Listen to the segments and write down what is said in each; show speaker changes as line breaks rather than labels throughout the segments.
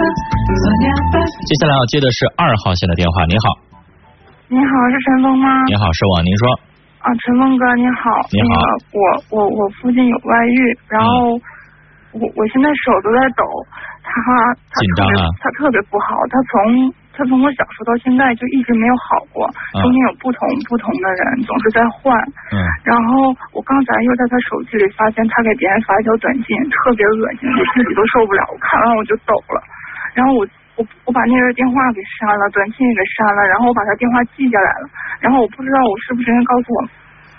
接下来要接的是二号线的电话，你好，
你好，是陈峰吗？
你好，是我，您说。
啊，陈峰哥，你好。
你好。
我我我父亲有外遇，然后我我现在手都在抖，他他特别他特别不好，他从他从我小时候到现在就一直没有好过，中间有不同不同的人总是在换。
嗯。
然后我刚才又在他手机里发现他给别人发一条短信，特别恶心，我自己都受不了，我看完我就抖了。然后我。我我把那个电话给删了，短信也给删了，然后我把他电话记下来了，然后我不知道我是不是应该告诉我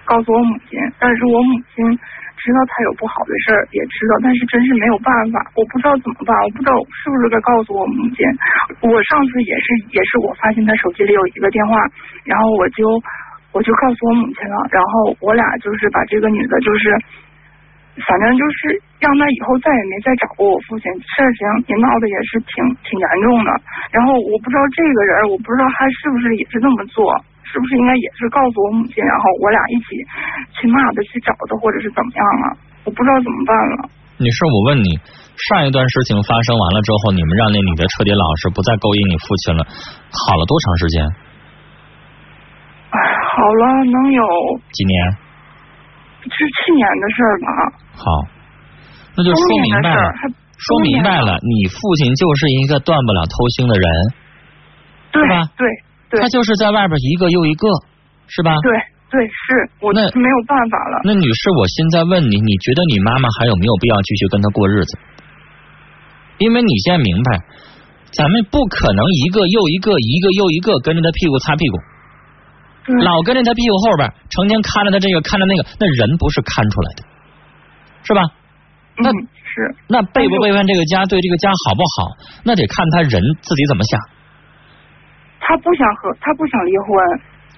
告诉我母亲，但是我母亲知道他有不好的事儿，也知道，但是真是没有办法，我不知道怎么办，我不知道是不是该告诉我母亲。我上次也是也是我发现他手机里有一个电话，然后我就我就告诉我母亲了，然后我俩就是把这个女的就是。反正就是让他以后再也没再找过我父亲，事情也闹得也是挺挺严重的。然后我不知道这个人，我不知道他是不是也是这么做，是不是应该也是告诉我母亲，然后我俩一起去骂他，去找他，或者是怎么样啊？我不知道怎么办了。
女士，我问你，上一段事情发生完了之后，你们让那女的彻底老实，不再勾引你父亲了，好了多长时间？
哎，好了，能有
几年？
是去年的事儿吧？
好，那就说明白了，说明白了，你父亲就是一个断不了偷腥的人，
对
吧？
对对，
他就是在外边一个又一个，是吧？
对对，是我
那
没有办法了。
那女士，我现在问你，你觉得你妈妈还有没有必要继续跟他过日子？因为你现在明白，咱们不可能一个又一个，一个又一个跟着他屁股擦屁股。老跟着他屁股后边，成天看着他这个看着那个，那人不是看出来的，是吧？那
是
那背不背叛这个家，对这个家好不好，那得看他人自己怎么想。
他不想和他不想离婚，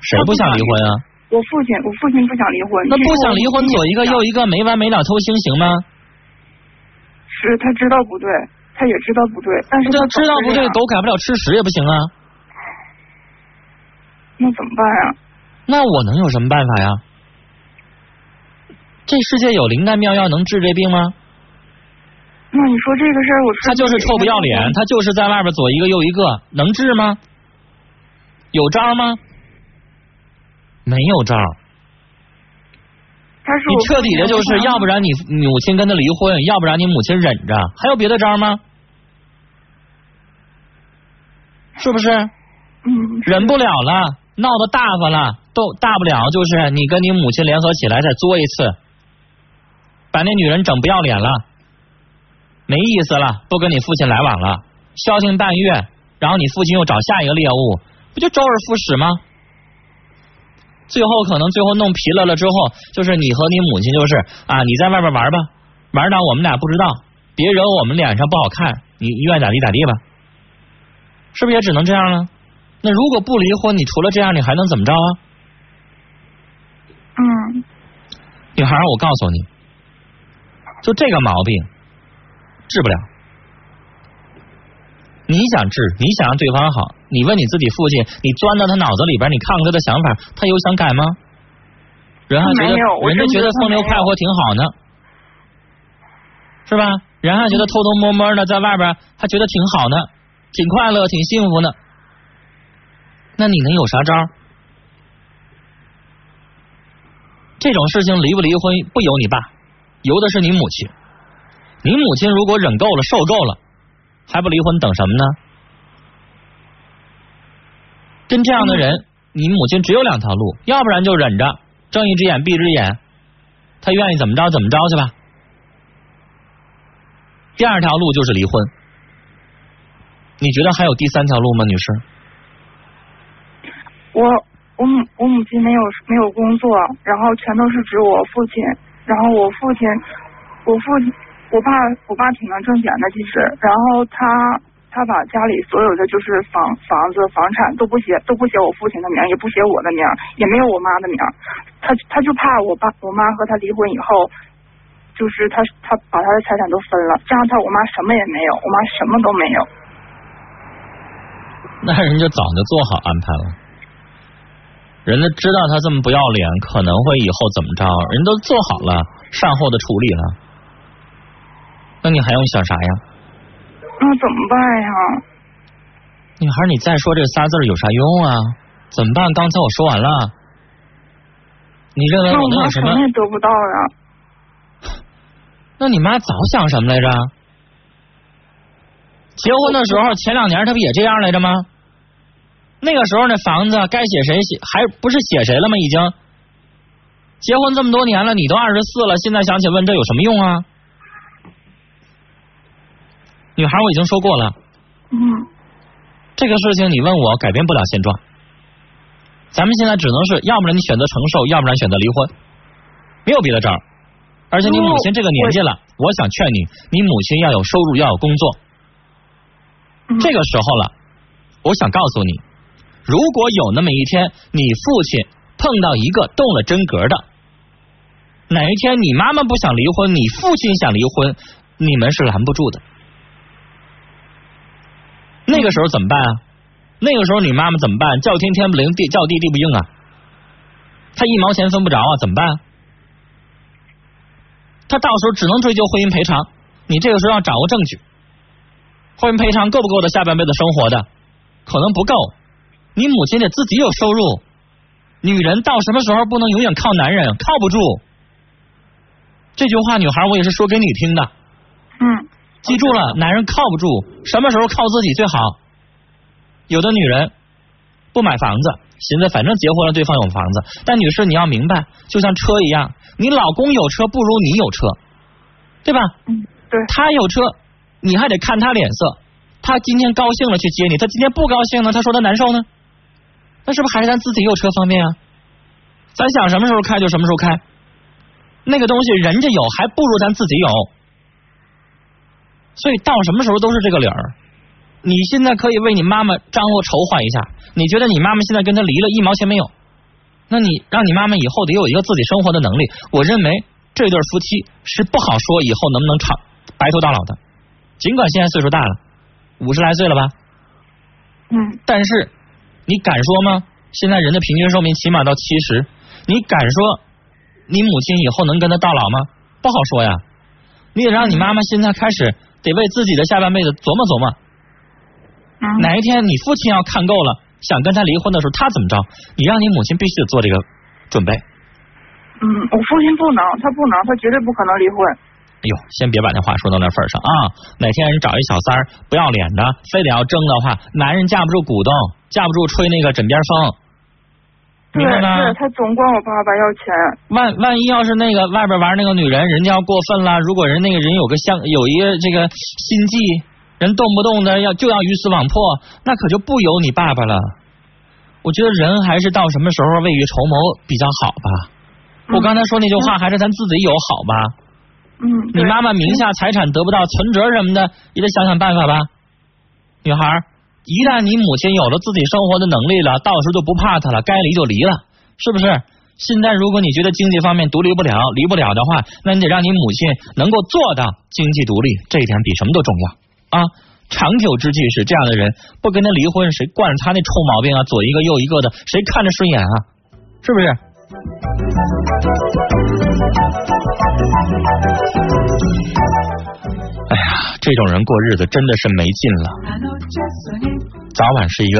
谁不想离婚啊？
我父亲，我父亲不想离婚。
那不想离婚，左一个右一个，没完没了偷腥行吗？
是他知道不对，他也知道不对，但是他
知道不对，狗改不了吃屎也不行啊。
那怎么办呀？
那我能有什么办法呀？这世界有灵丹妙药能治这病吗？
那你说这个事儿，我
他就是臭不要脸，他就是在外边左一个右一个，能治吗？有招吗？没有招。你彻底的就是要不然你母亲跟他离婚，要不然你母亲忍着，还有别的招吗？是不是？
嗯。
忍不了了。闹得大发了，都大不了就是你跟你母亲联合起来再作一次，把那女人整不要脸了，没意思了，不跟你父亲来往了，消停半月，然后你父亲又找下一个猎物，不就周而复始吗？最后可能最后弄疲了了之后，就是你和你母亲就是啊，你在外边玩吧，玩到我们俩不知道，别惹我们脸上不好看，你愿意咋地咋地吧，是不是也只能这样了？那如果不离婚，你除了这样，你还能怎么着啊？
嗯，
女孩，我告诉你，就这个毛病治不了。你想治，你想让对方好，你问你自己父亲，你钻到他脑子里边，你看看他的想法，他有想改吗？人还觉得人家觉得风流快活挺好呢，是吧？人还觉得偷偷摸摸的在外边还觉得挺好呢，挺快乐，挺幸福呢。那你能有啥招？这种事情离不离婚不由你爸，由的是你母亲。你母亲如果忍够了、受够了，还不离婚，等什么呢？跟这样的人，你母亲只有两条路，要不然就忍着，睁一只眼闭一只眼，他愿意怎么着怎么着去吧。第二条路就是离婚。你觉得还有第三条路吗，女士？
我我母我母亲没有没有工作，然后全都是指我父亲，然后我父亲我父亲我爸我爸挺能挣钱的其实，然后他他把家里所有的就是房房子房产都不写都不写我父亲的名，也不写我的名，也没有我妈的名，他他就怕我爸我妈和他离婚以后，就是他他把他的财产都分了，这样他我妈什么也没有，我妈什么都没有。
那人家早就做好安排了。人家知道他这么不要脸，可能会以后怎么着？人都做好了善后的处理了，那你还用想啥呀？
嗯，那怎么办呀？
女孩，你再说这仨字有啥用啊？怎么办？刚才我说完了。你认为
那
我能有什么？
我妈什么也得不到呀。
那你妈早想什么来着？结婚的时候，前两年她不也这样来着吗？那个时候那房子该写谁写，还不是写谁了吗？已经结婚这么多年了，你都二十四了，现在想起问这有什么用啊？女孩，我已经说过了，
嗯
这个事情你问我改变不了现状。咱们现在只能是要不然你选择承受，要不然选择离婚，没有别的招儿。而且你母亲这个年纪了，我想劝你，你母亲要有收入，要有工作。
嗯，
这个时候了，我想告诉你，如果有那么一天，你父亲碰到一个动了真格的，哪一天你妈妈不想离婚，你父亲想离婚，你们是拦不住的。那个时候怎么办啊？那个时候你妈妈怎么办？叫天天不灵，地叫地地不应啊！他一毛钱分不着啊，怎么办？他到时候只能追究婚姻赔偿。你这个时候要掌握证据，婚姻赔偿够不够他下半辈子生活的？可能不够。你母亲得自己有收入。女人到什么时候不能永远靠男人？靠不住。这句话，女孩我也是说给你听的。
嗯
记住了，男人靠不住，什么时候靠自己最好？有的女人不买房子，寻思反正结婚了对方有房子，但女士你要明白，就像车一样，你老公有车不如你有车，对吧？
嗯，对，
他有车，你还得看他脸色。他今天高兴了去接你，他今天不高兴了，他说他难受呢，那是不是还是咱自己有车方便啊？咱想什么时候开就什么时候开，那个东西人家有还不如咱自己有，所以到什么时候都是这个理儿。你现在可以为你妈妈张罗筹划一下，你觉得你妈妈现在跟他离了一毛钱没有？那你让你妈妈以后得有一个自己生活的能力。我认为这对夫妻是不好说以后能不能长白头到老的。尽管现在岁数大了，五十来岁了吧，
嗯
但是你敢说吗？现在人的平均寿命起码到七十，你敢说你母亲以后能跟他到老吗？不好说呀。你得让你妈妈现在开始得为自己的下半辈子琢磨琢磨。
嗯，
哪一天你父亲要看够了，想跟他离婚的时候，他怎么着？你让你母亲必须得做这个准备。
嗯，我父亲不能，他不能，他绝对不可能离婚。
哎呦，先别把那话说到那份儿上啊！哪天人找一小三儿不要脸的，非得要争的话，男人架不住鼓动，架不住吹那个枕边风，
对
明白吗？
对，他总管我爸爸要钱。
万万一要是那个外边玩那个女人，人家要过分了，如果人那个人有个相有一个这个心计，人动不动的要就要鱼死网破，那可就不由你爸爸了。我觉得人还是到什么时候未雨绸缪比较好吧。我刚才说那句话，还是咱自己有好吧。你妈妈名下财产得不到，存折什么的也得想想办法吧。女孩，一旦你母亲有了自己生活的能力了，到时候就不怕她了，该离就离了，是不是？现在如果你觉得经济方面独立不了、离不了的话，那你得让你母亲能够做到经济独立，这一点比什么都重要啊！长久之计是这样的人，不跟他离婚，谁惯着他那臭毛病啊？左一个右一个的，谁看着顺眼啊？是不是？哎呀，这种人过日子真的是没劲了，早晚是一个。